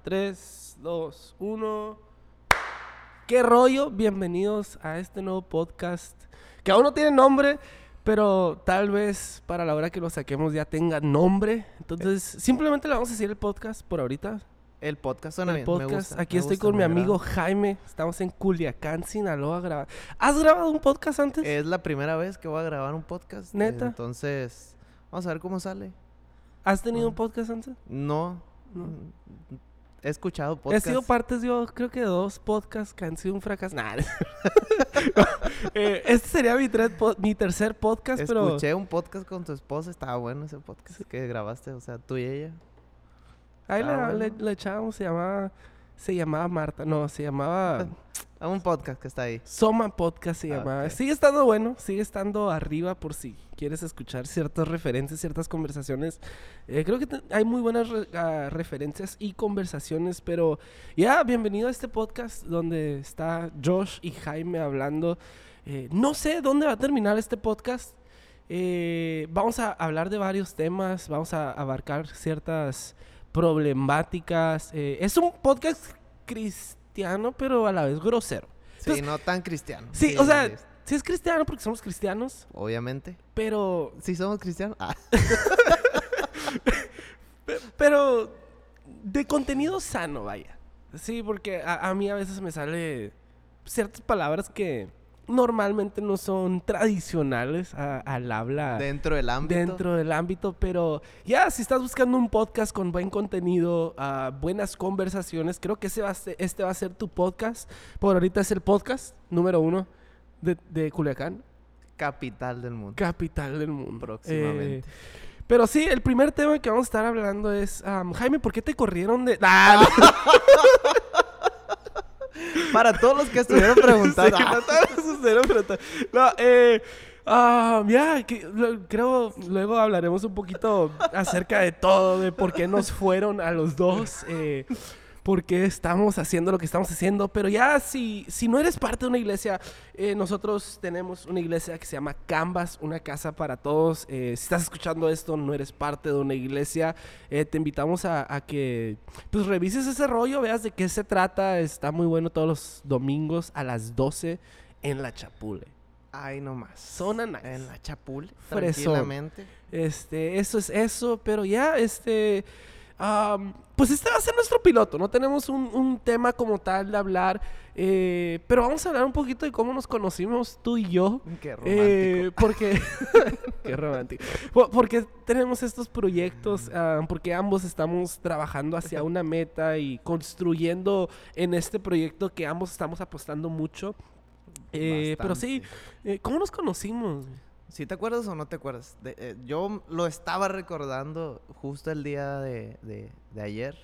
En 3, 2, 1. ¿Qué rollo? Bienvenidos a este nuevo podcast que aún no tiene nombre, pero tal vez para la hora que lo saquemos ya tenga nombre. Entonces, simplemente le vamos a decir el podcast por ahorita. El podcast suena El bien. me podcast. gusta, Aquí me estoy gusta, con mi me amigo agrada. Jaime. Estamos en Culiacán, Sinaloa. graba- ¿Has grabado un podcast antes? Es la primera vez que voy a grabar un podcast. ¿Neta? Entonces, vamos a ver cómo sale. ¿Has tenido no. un podcast antes? No. No. He escuchado He podcasts. sido partes, yo creo que de dos podcasts que han sido un fracaso. Nah. Eh, este sería mi, mi tercer podcast, pero... Escuché un podcast con tu esposa. Estaba bueno ese podcast que grabaste. O sea, tú y ella. Ahí Ah, le, le- bueno. le echábamos, se llamaba... Se llamaba Marta, no, se llamaba... Ah, un podcast que está ahí. Soma Podcast se Ah, llamaba. ok. Sigue estando bueno, sigue estando arriba por si quieres escuchar ciertas referencias, ciertas conversaciones. Eh, creo que hay muy buenas re- ah, referencias y conversaciones, pero ya, bienvenido a este podcast donde está Josh y Jaime hablando. Eh, no sé dónde va a terminar este podcast. Eh, vamos a hablar de varios temas, vamos a abarcar ciertas problemáticas. Eh, es un podcast cristiano, pero a la vez grosero. Sí, no tan cristiano. Sí, o sea, es- sí es cristiano porque somos cristianos, Obviamente. pero, Sí somos cristianos. Ah. pero de contenido sano, vaya. Sí, porque a, a mí a veces me sale ciertas palabras que normalmente no son tradicionales a- al habla Dentro del ámbito. dentro del ámbito, pero ya si estás buscando un podcast con buen contenido, ah, buenas conversaciones, creo que ese va a ser- este va a ser tu podcast. Por ahorita es el podcast número uno de, de Culiacán, Capital del mundo. capital del mundo. Próximamente. Eh, pero sí, el primer tema que vamos a estar hablando es, am, Jaime, ¿por qué te corrieron de...? Ah, Para todos los que estuvieron preguntando. No, eh, ah, creo luego hablaremos un poquito acerca de todo, de por qué nos fueron a los dos, eh, por qué estamos haciendo lo que estamos haciendo. Pero ya, si, si no eres parte de una iglesia, eh, nosotros tenemos una iglesia que se llama Canvas, una casa para todos. Eh, si estás escuchando esto, no eres parte de una iglesia, eh, te invitamos a, a que pues revises ese rollo, veas de qué se trata. Está muy bueno todos los domingos a las 12 en La Chapule. Ay, no más. Zona nice. En la Chapul. Fresón. Tranquilamente. Este, eso es eso, pero ya, este, pues este va a ser nuestro piloto. No tenemos un, un tema como tal de hablar, eh, pero vamos a hablar un poquito de cómo nos conocimos tú y yo. Qué romántico. Eh, porque qué romántico Po- porque tenemos estos proyectos ah, porque ambos estamos trabajando hacia una meta y construyendo en este proyecto que ambos estamos apostando mucho Eh, pero sí eh, cómo nos conocimos ¿Sí te acuerdas o no te acuerdas? De- eh, yo lo estaba recordando justo el día de, de- de ayer.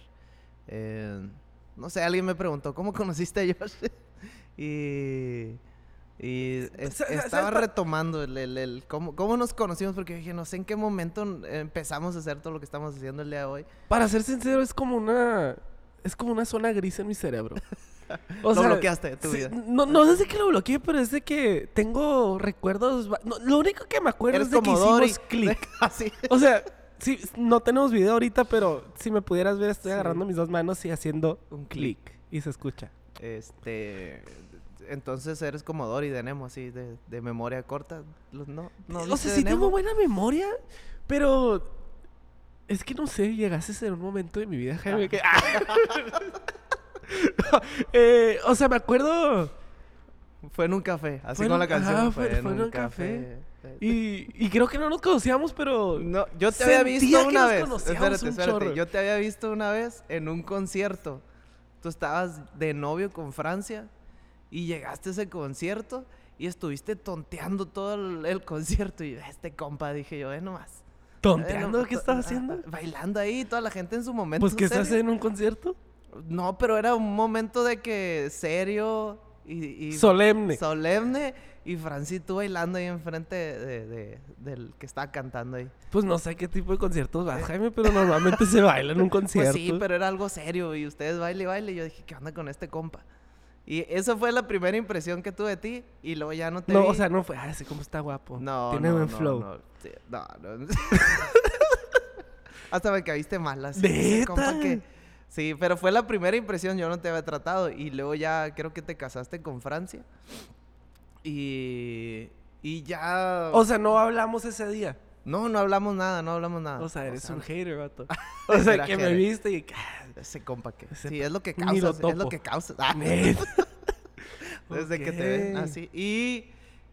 Eh, no sé, alguien me preguntó, ¿cómo conociste a Josh? y y es- estaba ¿sabes pa- retomando el, el- el cómo, cómo nos conocimos, porque dije, no sé en qué momento empezamos a hacer todo lo que estamos haciendo el día de hoy. para ser sincero es como una es como una zona gris en mi cerebro o Lo bloqueaste de tu sí, vida. no no es de que lo bloqueé pero es de que tengo recuerdos no, lo único que me acuerdo Eres es de que hicimos clic Así. O sea, sí, no tenemos video ahorita, pero si me pudieras ver, estoy Sí. agarrando mis dos manos y haciendo un clic. Y se escucha. Este. Entonces eres como Dory de Nemo, así, de, de memoria corta. No, no o sea, sí tengo buena memoria, pero es que no sé, llegaste en un momento de mi vida, Jaime, que... Eh, o sea, me acuerdo... Fue en un café, así Fue con la canción. ajá, fue, fue- en fue en un café. Y, y creo que no nos conocíamos, pero... No, yo te había visto una vez. Espérate, espérate. Yo te había visto una vez en un concierto. Tú estabas de novio con Francia y llegaste a ese concierto y estuviste tonteando todo el, el concierto. Y este compa, dije yo, eh, nomás. ¿Tonteando? Eh, no, ¿Qué estás ah, haciendo? Bailando ahí, toda la gente en su momento. Pues que estás en un concierto. No, pero era un momento de que serio y, y Solemne. solemne. Y Franci tú bailando ahí enfrente de, de- del que estaba cantando ahí. Pues no sé qué tipo de conciertos vas, Jaime, pero normalmente se baila en un concierto. Pues sí, pero era algo serio y ustedes baile y baile. Y yo dije, ¿qué onda con este compa? Y esa fue la primera impresión que tuve de ti. Y luego ya no te No, vi. o sea, no fue. Ah, ese como está guapo. no, Tiene no, buen no, flow. No, sí, no, no. Hasta me caíste mal así. ¿Neta? Compa que Sí, pero fue la primera impresión, yo no te había tratado. Y luego ya creo que te casaste con Francia. Y, y ya... O sea, no hablamos ese día. no, no hablamos nada, no hablamos nada. O sea, eres sea, un hater, vato. O sea, que me viste y... ah, Ese compa que... Ese Sí, es lo que lo causa, es lo que causa. Ah, desde que te ven así. Y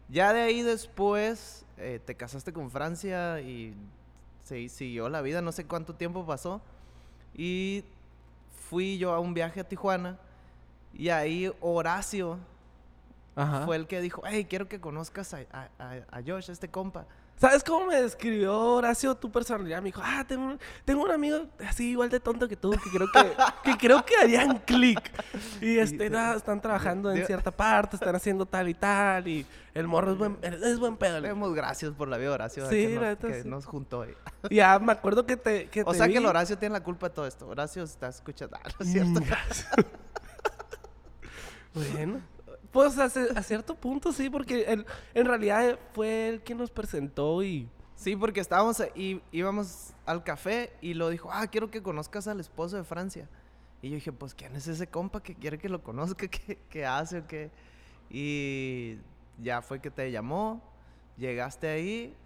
ya de ahí después eh, te casaste con Francia y se siguió la vida, no sé cuánto tiempo pasó. Y fui yo a un viaje a Tijuana y ahí Horacio Ajá. fue el que dijo, hey, quiero que conozcas a, a, a- Josh, a este compa. ¿Sabes cómo me describió Horacio tu personalidad? Me dijo, ah, tengo un, tengo un amigo así igual de tonto que tú, que creo que, que creo que harían clic. Y este, nada, están trabajando en cierta parte, están haciendo tal y tal, y el morro es buen, es buen pedo. Le damos gracias por la vida, Horacio, Sí, que, nos, neta, que sí. nos juntó. Y ya me acuerdo que te, que O te sea que el Horacio tiene la culpa de todo esto. Horacio está escuchando. Ah, no es cierto. Mm. bueno. Pues a, a cierto punto sí, porque él, en realidad fue el que nos presentó y... Sí, porque estábamos ahí, íbamos al café y lo dijo, ah, quiero que conozcas al esposo de Francia. Y yo dije, pues, ¿quién es ese compa que quiere que lo conozca? ¿Qué, qué hace o qué? Y ya fue que te llamó, llegaste ahí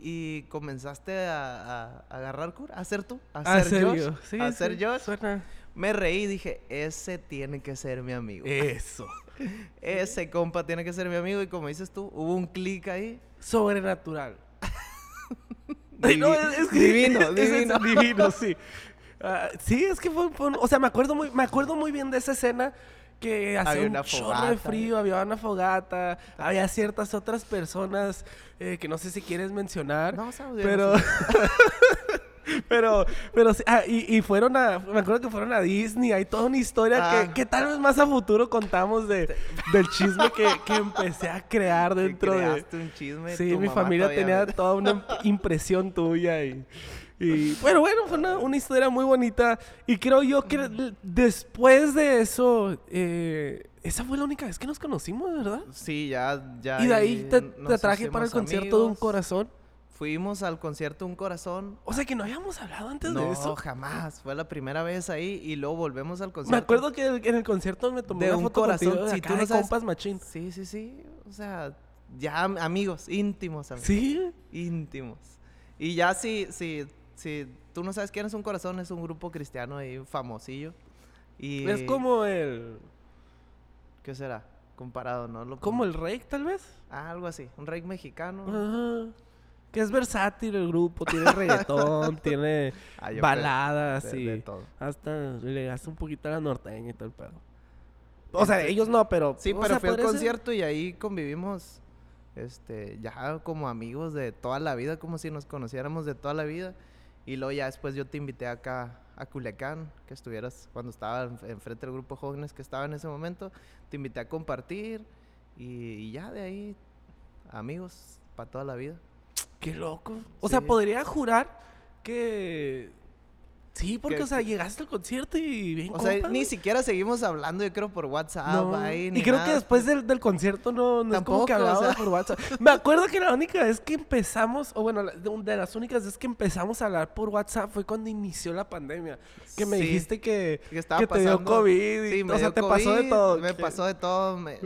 y comenzaste a, a- a agarrar cura, a ser tú, a Ah, ser Josh. Sí, a ser Josh. suena- Me reí y dije, ese tiene que ser mi amigo. Eso. Ese compa tiene que ser mi amigo y como dices tú, hubo un clic ahí. Sobrenatural. No, Divi- es, es que- divino, divino. divino, sí. Ah, sí, es que fue, fue un- o sea, me acuerdo muy, me acuerdo muy bien de esa escena que hacía un chorro de frío, había una fogata, había ciertas otras personas eh, que no sé si quieres mencionar, No, pero, pero, pero, ah, y, y fueron a, me acuerdo que fueron a Disney, hay toda una historia Ah. que, que tal vez más a futuro contamos de, del chisme que, que empecé a crear dentro de... un chisme. Sí, mi familia tenía me- toda una imp- impresión tuya y, y bueno, bueno, fue una, una historia muy bonita y creo yo que después de eso, eh, esa fue la única vez que nos conocimos, ¿verdad? Sí, ya, ya. y de ahí te, te traje para el concierto de un amigos. corazón. Fuimos al concierto Un Corazón. O sea que no habíamos hablado antes no, de eso. jamás. Fue la primera vez ahí y luego volvemos al concierto. Me acuerdo que en el concierto me tomé De una un foto corazón, contigo si tú no sabes- compas machín. Sí, sí, sí. O sea, ya am- amigos, íntimos amigos. Sí, Íntimos. Y ya si, si, si tú no sabes quién es Un Corazón, es un grupo cristiano ahí famosillo. Y es como el ¿Qué será? Comparado, ¿no? Lo como el rey tal vez. Ah, algo así. Un rey mexicano. Ajá. Que es versátil el grupo, tiene reggaetón, tiene Ah, baladas de- y de todo. hasta le gasta un poquito a la norteña y todo el pedo. O sea, ellos no, pero Sí, pero sea, fui al concierto y ahí convivimos este ya como amigos de toda la vida, como si nos conociéramos de toda la vida. Y luego ya después yo te invité acá a Culiacán, que estuvieras cuando estaba en- enfrente del grupo de jóvenes que estaba en ese momento. Te invité a compartir y, y ya de ahí amigos para toda la vida. Qué loco. O sea, podría jurar que sí, porque Que- o sea, llegaste al concierto y bien O sea, ni siquiera seguimos hablando, yo creo, por WhatsApp. No. ahí, ni y creo nada. que después del, del concierto no, no es como que Tampoco, o hablábamos sea. por WhatsApp. Me acuerdo que la única vez que empezamos, o bueno, de, las únicas veces que empezamos a hablar por WhatsApp fue cuando inició la pandemia. Que me Sí. dijiste que, que estaba que te dio pasando- COVID. Y, Sí, me o sea, dio te pasó de todo. Me pasó de todo. Me,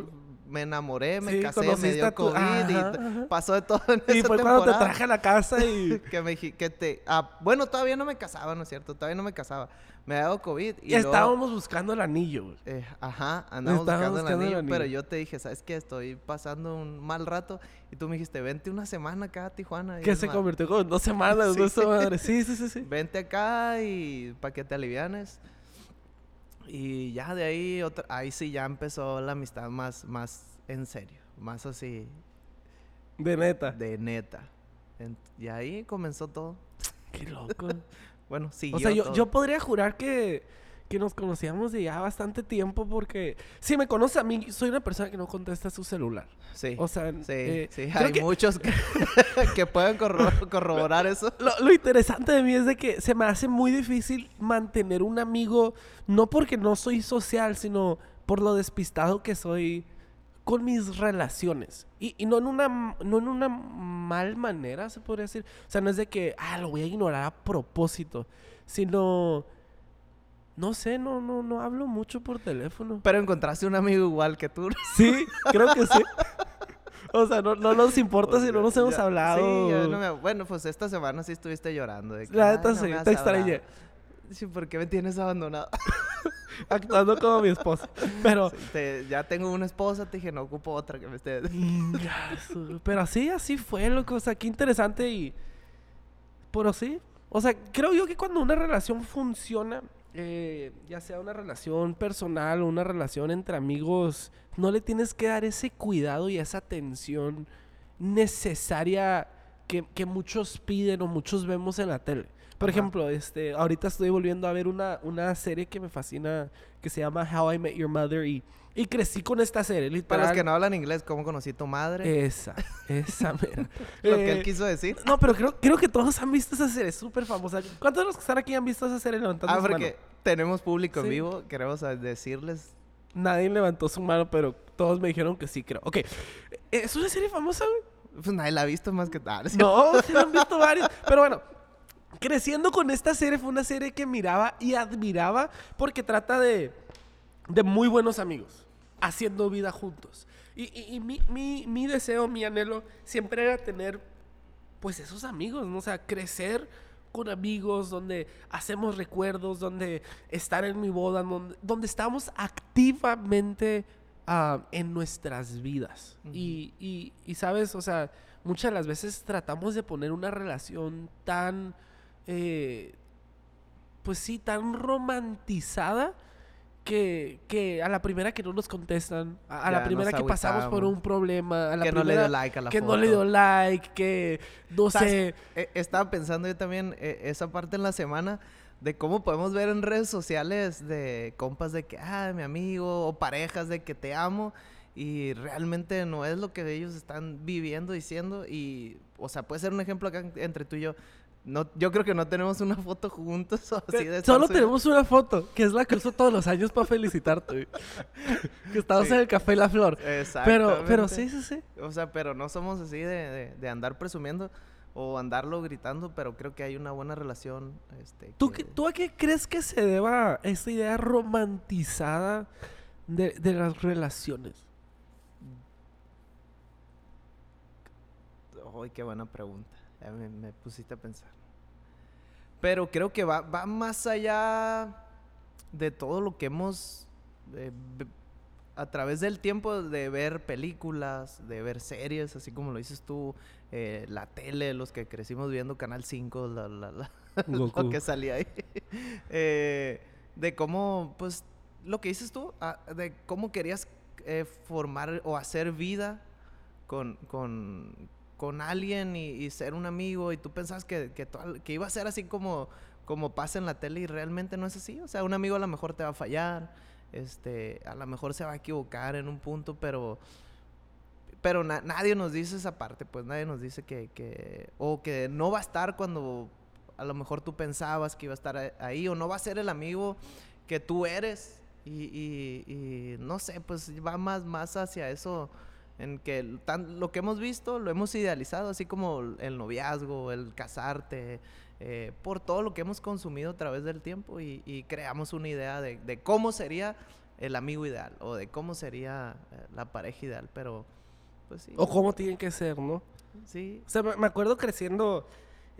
me enamoré, me Sí, casé, me dio tu- COVID y ajá, pasó de todo en Y esa fue cuando te traje a la casa y... que me que te ah, bueno todavía no me casaba no es cierto todavía no me casaba. Me ha dado covid y Y luego, estábamos buscando el anillo, eh, ajá andamos Estábamos buscando el anillo, pero yo te dije sabes qué estoy pasando un mal rato. Y tú me dijiste vente una semana acá a Tijuana Que se convirtió como en dos semanas, Sí. Esa madre. Sí, sí, sí, sí. vente acá y para que te alivianes y ya de ahí otra ahí sí ya empezó la amistad más más en serio más así De neta. de neta En- y ahí comenzó todo Qué loco. bueno siguió o sea, yo, todo. yo podría jurar que, que nos conocíamos de ya bastante tiempo porque si me conoce a mí, soy una persona que no contesta su celular. sí O sea, Sí, eh, sí, hay que muchos que, que pueden corro- corroborar eso. lo, lo interesante de mí es de que se me hace muy difícil mantener un amigo, no porque no soy social, sino por lo despistado que soy con mis relaciones. Y, y no, en una, no en una mal manera, se podría decir. O sea, no es de que, ah, lo voy a ignorar a propósito, sino No sé, no, no, no hablo mucho por teléfono. Pero encontraste un amigo igual que tú. Sí, creo que sí. O sea, no, no nos importa si no nos hemos hablado. Sí, ya no me- bueno, pues esta semana sí estuviste llorando. De que, La "Ay, neta sí, te has hablado". extrañé. Sí, ¿por qué me tienes abandonado? Actuando como mi esposa. Pero. Sí, te- ya tengo una esposa, te dije, no ocupo otra que me esté... Ingasu. Pero así, así fue, loco. O sea, qué interesante y. Pero sí. O sea, creo yo que cuando una relación funciona, eh, ya sea una relación personal o una relación entre amigos, no le tienes que dar ese cuidado y esa atención necesaria que, que muchos piden o muchos vemos en la tele. Por Ajá. ejemplo, este, ahorita estoy volviendo a ver una, una serie que me fascina que se llama How I Met Your Mother y, y crecí con esta serie. Literal. Para los que no hablan inglés, ¿cómo conocí a tu madre? Esa, esa. Lo que él Eh, quiso decir. No, pero creo, creo que todos han visto esa serie, es súper famosa. ¿Cuántos de los que están aquí han visto esa serie levantando Ah, porque tenemos público Sí. en vivo, queremos decirles... Nadie levantó su mano, pero todos me dijeron que sí, creo. Ok, ¿es una serie famosa, güey? Pues nadie la ha visto más que tal. ¿sí? No, sí la han visto varios. Pero bueno, creciendo con esta serie fue una serie que miraba y admiraba porque trata de, de muy buenos amigos haciendo vida juntos. Y, y- y mi, mi- mi deseo, mi anhelo siempre era tener pues esos amigos, ¿no? O sea, crecer con amigos, donde hacemos recuerdos, donde estar en mi boda, donde, donde estamos activamente ah, en nuestras vidas. Y- y, sabes, o sea, muchas de las veces tratamos de poner una relación tan, eh, pues sí, tan romantizada. Que, que a la primera que no nos contestan, a, a la primera que pasamos por un problema, a la que no le primera dio like a la que foto. no le dio like, que no sé. Eh, estaba pensando yo también eh, esa parte en la semana de cómo podemos ver en redes sociales de compas de que, ah, mi amigo, o parejas de que te amo, y realmente no es lo que ellos están viviendo, diciendo, y, o sea, puede ser un ejemplo acá entre tú y yo. No, yo creo que no tenemos una foto juntos o así de Solo tenemos una foto, que es la que uso todos los años para felicitarte. que estamos Sí. en el Café La Flor. Pero, pero sí, sí, sí. O sea, pero no somos así de, de- de andar presumiendo o andarlo gritando, pero creo que hay una buena relación. Este, ¿Tú, que- ¿Tú a qué crees que se deba esta idea romantizada de, de las relaciones? Ay, qué buena pregunta. Me, me pusiste a pensar. Pero creo que va, va más allá de todo lo que hemos eh, a través del tiempo de ver películas, de ver series, así como lo dices tú, eh, la tele, los que crecimos viendo Canal 5, la, la- la- lo que salía ahí. Eh, de cómo, pues, lo que dices tú, ah, de cómo querías eh, formar o hacer vida con, con, con alguien y, y ser un amigo y tú pensabas que, que, que iba a ser así como, como pasa en la tele y realmente no es así. O sea, un amigo a lo mejor te va a fallar, este, a lo mejor se va a equivocar en un punto, pero, pero na- nadie nos dice esa parte, pues nadie nos dice que, que, o que no va a estar cuando a lo mejor tú pensabas que iba a estar ahí, o no va a ser el amigo que tú eres. Y, y- y no sé, pues va más, más hacia eso, en que tan- lo que hemos visto lo hemos idealizado, así como el- noviazgo, el casarte, eh, por todo lo que hemos consumido a través del tiempo y, y creamos una idea de, de cómo sería el amigo ideal o de cómo sería eh, la pareja ideal, pero pues sí. O cómo tienen que ser, ¿no? Sí, O sea, me acuerdo creciendo,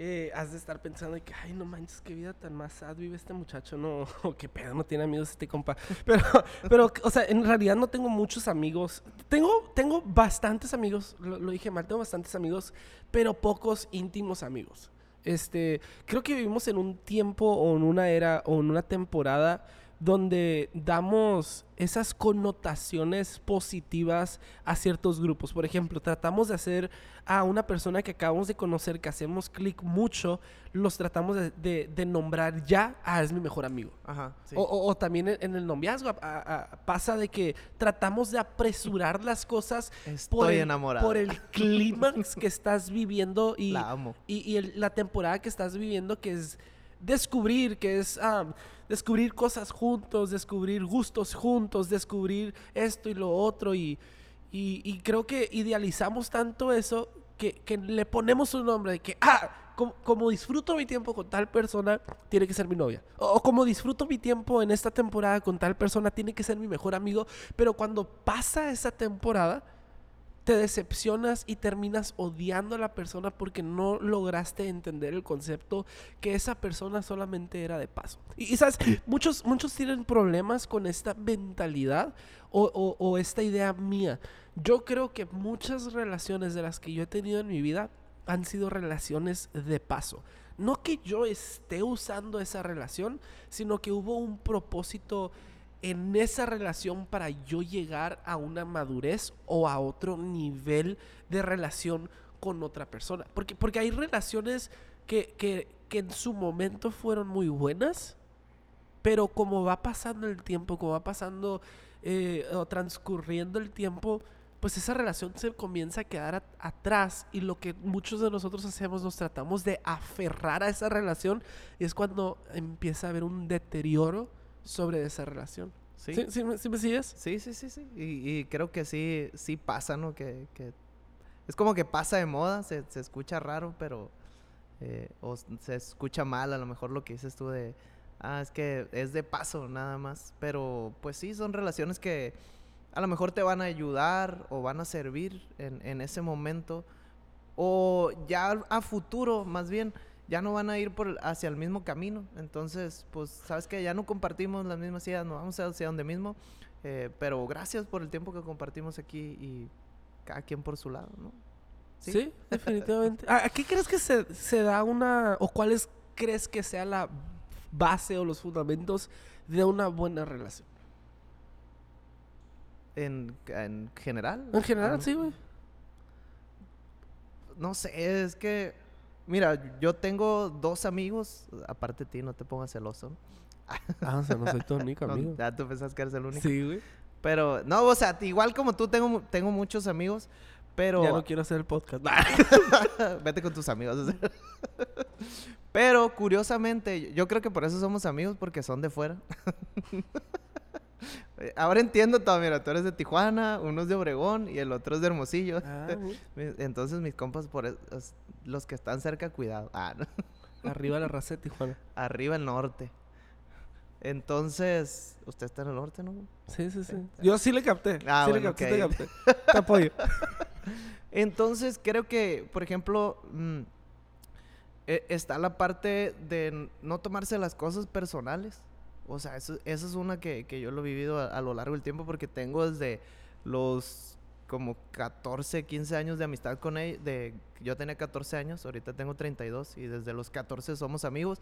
eh, has de estar pensando que, ay, no manches, qué vida tan más sad vive este muchacho, no, o qué pedo, no tiene amigos este compa. Pero, pero, o sea, en realidad no tengo muchos amigos. Tengo, tengo bastantes amigos, lo, lo dije mal, tengo bastantes amigos, pero pocos íntimos amigos. Este, creo que vivimos en un tiempo o en una era o en una temporada donde damos esas connotaciones positivas a ciertos grupos. Por ejemplo, tratamos de hacer a una persona que acabamos de conocer, que hacemos clic mucho, los tratamos de, de- de nombrar ya, ah, es mi mejor amigo. ajá, sí. O, o- o también en, el noviazgo a- a- a- pasa de que tratamos de apresurar las cosas por Estoy el, por el clímax que estás viviendo y, La amo. y, y el- la temporada que estás viviendo que es descubrir, que es ah, descubrir cosas juntos, descubrir gustos juntos, descubrir esto y lo otro y, y- creo que idealizamos tanto eso que, que le ponemos un nombre de que, ah, como, como disfruto mi tiempo con tal persona, tiene que ser mi novia. O, o como disfruto mi tiempo en esta temporada con tal persona, tiene que ser mi mejor amigo. Pero cuando pasa esa temporada, te decepcionas y terminas odiando a la persona porque no lograste entender el concepto que esa persona solamente era de paso. Y, y, sabes, muchos, muchos tienen problemas con esta mentalidad o, o- o esta idea mía. Yo creo que muchas relaciones de las que yo he tenido en mi vida han sido relaciones de paso. No que yo esté usando esa relación, sino que hubo un propósito en esa relación para yo llegar a una madurez o a otro nivel de relación con otra persona. Porque, porque hay relaciones que, que, que en su momento fueron muy buenas, pero como va pasando el tiempo, como va pasando eh, o transcurriendo el tiempo, pues esa relación se comienza a quedar at- atrás y lo que muchos de nosotros hacemos, nos tratamos de aferrar a esa relación y es cuando empieza a haber un deterioro sobre esa relación. Sí. ¿Sí, sí sí me sigues? Sí, sí, sí, sí. Y, y creo que sí, sí pasa, ¿no? Que, que es como que pasa de moda, se, se escucha raro, pero... eh, o se escucha mal a lo mejor lo que dices tú de... Ah, es que es de paso nada más. Pero pues sí, son relaciones que a lo mejor te van a ayudar o van a servir en, en ese momento. O ya a futuro, más bien, ya no van a ir por, hacia el mismo camino. Entonces, pues, sabes que ya no compartimos las mismas ideas, no vamos hacia donde mismo. eh, pero gracias por el tiempo que compartimos aquí y cada quien por su lado, ¿no? Sí, definitivamente. ¿A, a qué crees que se, se da una, o cuáles crees que sea la base o los fundamentos de una buena relación? En, en general. En general, ah, sí, güey. No sé, es que, mira, yo tengo dos amigos, aparte de ti, no te pongas celoso. Ah, o sea, no soy tu único No, amigo. ya tú pensás que eres el único. Sí, güey. Pero, no, o sea, igual como tú, tengo, tengo muchos amigos, pero... Ya no quiero hacer el podcast. Vete con tus amigos. pero, curiosamente, yo creo que por eso somos amigos, porque son de fuera. Eh, Ahora entiendo todo, mira, tú eres de Tijuana, uno es de Obregón y el otro es de Hermosillo. Ah, Entonces mis compas, por es- los que están cerca, cuidado. Ah, no. Arriba la raza de Tijuana. Arriba el norte. Entonces, usted está en el norte, ¿no? Sí, sí, sí. Yo sí le capté. Ah, sí le bueno, capté, ok. te capté. Te apoyo. Entonces, creo que, por ejemplo, mm, e- está la parte de no tomarse las cosas personales. O sea, eso, esa es una que, que yo lo he vivido a, a lo largo del tiempo porque tengo desde los como 14, 15 años de amistad con ella. De, yo tenía 14 años, ahorita tengo 32 y desde los 14 somos amigos.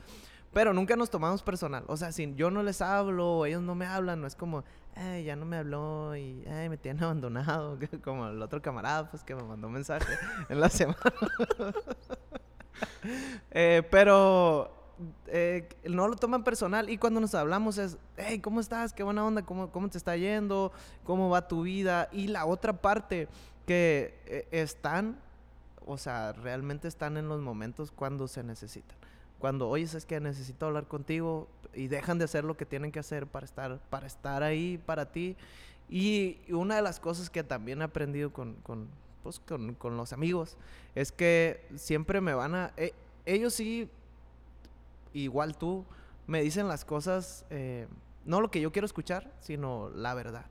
Pero nunca nos tomamos personal. O sea, si yo no les hablo ellos no me hablan, no es como, ay, ya no me habló y ay, me tienen abandonado. Como el otro camarada, pues que me mandó mensaje en la semana. Eh, pero eh, no lo toman personal y cuando nos hablamos es, hey, ¿cómo estás? ¿Qué buena onda? ¿Cómo, cómo te está yendo? ¿Cómo va tu vida? Y la otra parte que eh, están, o sea, realmente están en los momentos cuando se necesitan. Cuando, oye, es que necesito hablar contigo y dejan de hacer lo que tienen que hacer para estar, para estar ahí para ti. Y una de las cosas que también he aprendido con, con, pues, con, con los amigos es que siempre me van a... eh, ellos sí, igual tú, me dicen las cosas, eh, no lo que yo quiero escuchar, sino la verdad.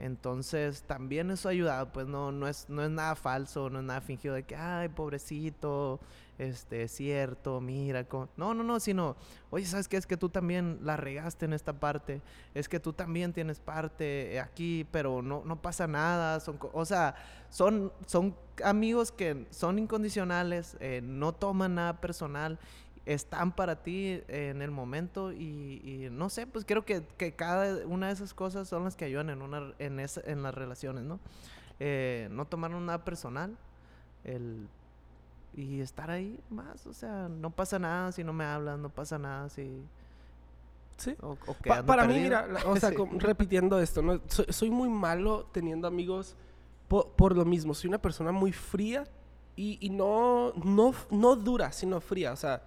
Entonces, también eso ayuda, pues no, no, es, no es nada falso, no es nada fingido de que, ay, pobrecito, este, es cierto, mira, cómo-". no, no, no, sino, oye, ¿sabes qué? Es que tú también la regaste en esta parte, es que tú también tienes parte aquí, pero no, no pasa nada, son, o sea, son, son amigos que son incondicionales, eh, no toman nada personal, están para ti en el momento y, y no sé, pues creo que, que cada una de esas cosas son las que ayudan en, una, en, esa- en las relaciones, ¿no? Eh, no tomar nada personal, el, y estar ahí más, o sea, no pasa nada si no me hablan, no pasa nada si... Sí. O, o Pa- para mí, perdido. mira, la- o sea, Sí. repitiendo esto, ¿no? soy, soy muy malo teniendo amigos po- por, lo mismo. Soy una persona muy fría y, y no, no, no dura, sino fría. O sea,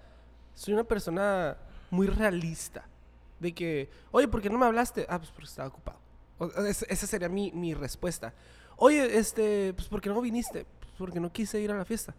soy una persona muy realista. De que, oye, ¿por qué no me hablaste? Ah, pues porque estaba ocupado. Es- esa sería mi, mi respuesta. Oye, este, pues ¿por qué no viniste? Pues porque no quise ir a la fiesta.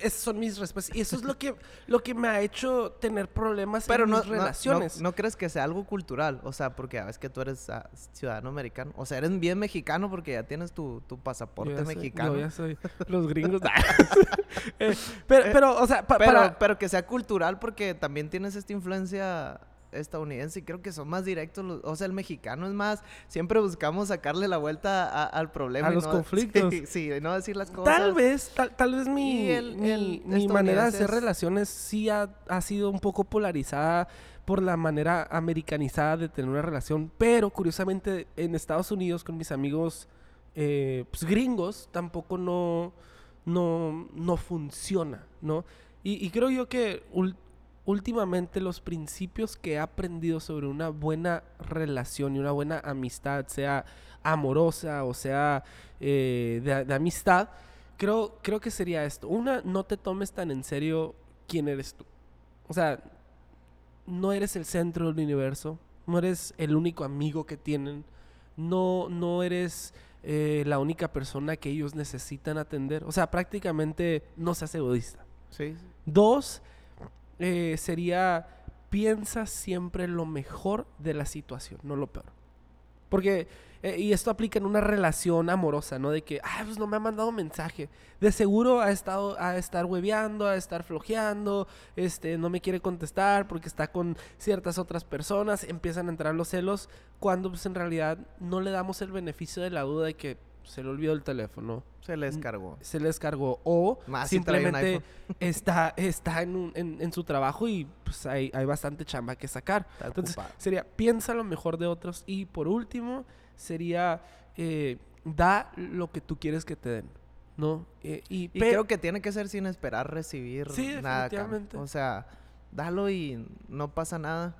Esas son mis respuestas. Y eso es lo que, lo que me ha hecho tener problemas Pero en no, mis no- no- relaciones. No, crees que sea algo cultural? O sea, porque a veces que tú eres ah, ciudadano americano. O sea, eres bien mexicano porque ya tienes tu, tu Yo pasaporte soy- mexicano. yo ya soy los gringos. Eh, pero, pero, o sea, pa- pero, para... pero que sea cultural porque también tienes esta influencia estadounidense y creo que son más directos. los- o sea, el mexicano es más... Siempre buscamos sacarle la vuelta a- al problema. A y los no- conflictos. Sí, sí, y no decir las cosas. Tal vez, tal, tal vez mi, el- mi- el mi manera de hacer relaciones sí ha, ha sido un poco polarizada por la manera americanizada de tener una relación, pero curiosamente en Estados Unidos con mis amigos eh, pues, gringos tampoco no, no, no funciona, ¿no? Y, y creo yo que ul- últimamente los principios que he aprendido sobre una buena relación y una buena amistad, sea amorosa o sea eh, de, de amistad, creo, creo que sería esto. Una, no te tomes tan en serio quién eres tú. O sea, no eres el centro del universo, no eres el único amigo que tienen, no, no eres eh, la única persona que ellos necesitan atender. O sea, prácticamente no seas egoísta. Sí, sí. Dos, eh, sería piensa siempre lo mejor de la situación, no lo peor. Porque, eh, y esto aplica en una relación amorosa, ¿no? De que, ah, pues no me ha mandado mensaje. De seguro ha estado a estar hueveando, a estar flojeando, este, no me quiere contestar porque está con ciertas otras personas, empiezan a entrar los celos, cuando pues en realidad no le damos el beneficio de la duda de que se le olvidó el teléfono, Se le descargó. se le descargó o Más si simplemente iPhone. está, está en, un- en- en su trabajo y pues hay, hay bastante chamba que sacar. Está Entonces ocupado. sería piensa lo mejor de otros y por último sería eh, da lo que tú quieres que te den, ¿no? Eh, y creo que tiene que ser sin esperar recibir Sí, nada. definitivamente. O sea, dalo y no pasa nada.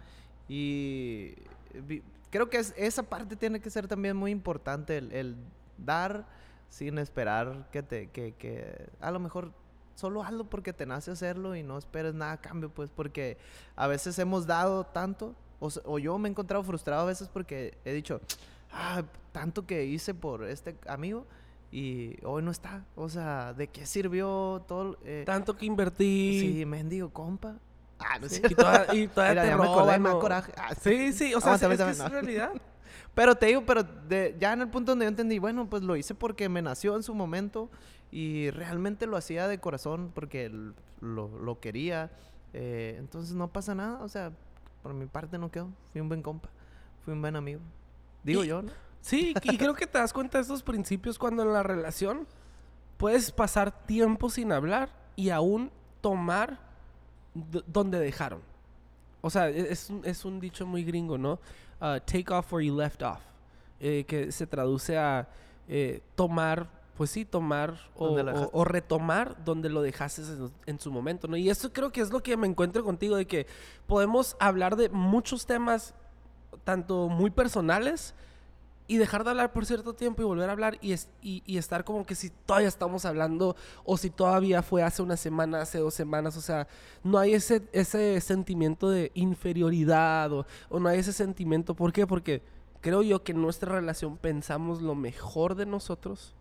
Y creo que es- esa parte tiene que ser también muy importante, el, el dar sin esperar que te, que, que a lo mejor solo hazlo porque te nace hacerlo y no esperes nada a cambio, pues porque a veces hemos dado tanto, o, o yo me he encontrado frustrado a veces porque he dicho, ah, tanto que hice por este amigo y hoy no está. O sea, ¿de qué sirvió todo? eh, tanto que invertí. sí, mendigo compa. Ah, no es Sí, cierto. y toda- y todavía Mira, te ya me acordé, ¿no? coraje. Ah, Sí, sí, o sea, Aguántame, es, que aguántame, es no. realidad. Pero te digo, pero de- ya en el punto donde yo entendí, bueno, pues lo hice porque me nació en su momento y realmente lo hacía de corazón porque lo, lo quería. eh, entonces no pasa nada, o sea, por mi parte no quedó. Fui un buen compa, fui un buen amigo. Digo Y- yo, ¿no? Sí, y creo que te das cuenta de estos principios cuando en la relación puedes pasar tiempo sin hablar y aún tomar donde dejaron. O sea, e- es un, es un dicho muy gringo, ¿no? Uh, take off where you left off. eh, que se traduce a eh, tomar, pues sí, tomar o retomar donde lo dejaste en, en su momento, ¿no? Y eso creo que es lo que me encuentro contigo, de que podemos hablar de muchos temas, tanto muy personales, y dejar de hablar por cierto tiempo y volver a hablar y, es- y, estar como que si todavía estamos hablando o si todavía fue hace una semana, hace dos semanas, o sea, no hay ese, ese sentimiento de inferioridad o, o no hay ese sentimiento, ¿por qué? Porque creo yo que en nuestra relación pensamos lo mejor de nosotros,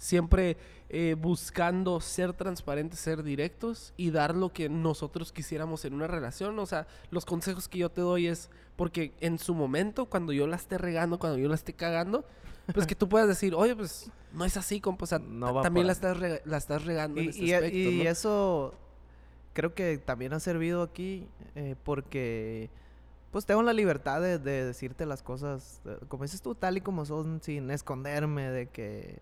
siempre eh, buscando ser transparentes, ser directos y dar lo que nosotros quisiéramos en una relación. O sea, los consejos que yo te doy es porque en su momento, cuando yo la esté regando, cuando yo la esté cagando, pues que tú puedas decir, oye, pues no es así, compa. O sea, No ta- va también la estás, rega- la estás regando en Y, este y- aspecto, y ¿no? eso creo que también ha servido aquí eh, porque pues tengo la libertad de, de decirte las cosas, eh, como dices tú, tal y como son, sin esconderme de que,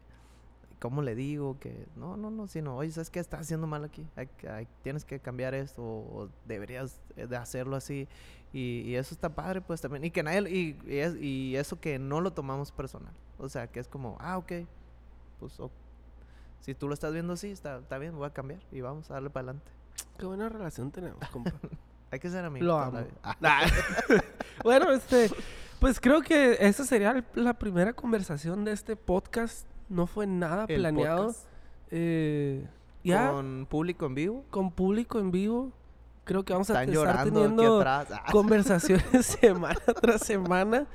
¿cómo le digo? Que no, no, no, sino, oye, ¿sabes qué estás haciendo mal aquí? Hay hay- tienes que cambiar esto o deberías eh, de hacerlo así. Y, y eso está padre, pues también. Y que nadie, y, y es- y eso que no lo tomamos personal. O sea, que es como, ah, ok, pues ok. Si tú lo estás viendo así, está, está bien, voy a cambiar y vamos a darle para adelante. Qué buena relación tenemos, compa. Hay que ser amigos. Lo amo. Ah, bueno, este, pues creo que esa sería la primera conversación de este podcast. No fue nada el planeado. Eh, ya Con público en vivo. con público en vivo. Creo que vamos a Están estar teniendo atrás. Ah, conversaciones semana tras semana.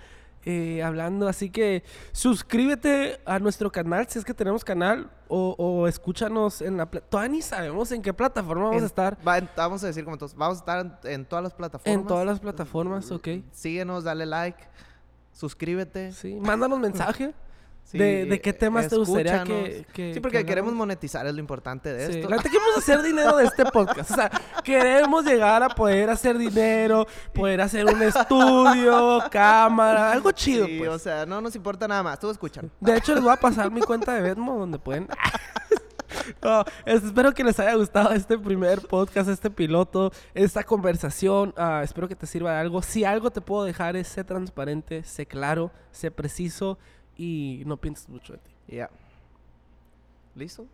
eh, hablando. Así que suscríbete a nuestro canal si es que tenemos canal o, o escúchanos en la... Todavía ni sabemos en qué plataforma vamos En- a estar. va- en- vamos a decir como todos. Vamos a estar en, en todas las plataformas. En todas las plataformas, ok. Síguenos, dale like, suscríbete. Sí, mándanos mensaje Sí, de, de qué temas te gustaría que, que- Sí, porque que queremos monetizar, es lo importante de Sí, esto. la queremos hacer dinero de este podcast. O sea, queremos llegar a poder hacer dinero, poder hacer un estudio, cámara, algo chido, Sí, pues. o sea, no nos importa nada más. Tú escuchan. De hecho, les voy a pasar mi cuenta de Venmo donde pueden. No, es- espero que les haya gustado este primer podcast, este piloto, esta conversación. Ah, espero que te sirva de algo. Si algo te puedo dejar es sé transparente, sé claro, sé preciso y no pienses mucho de ti. Ya. ¿Listo?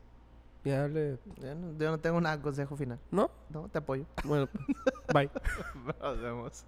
Ya le... No- yo no tengo nada consejo final. ¿No? No, te apoyo. Bueno, pues, bye. Nos vemos.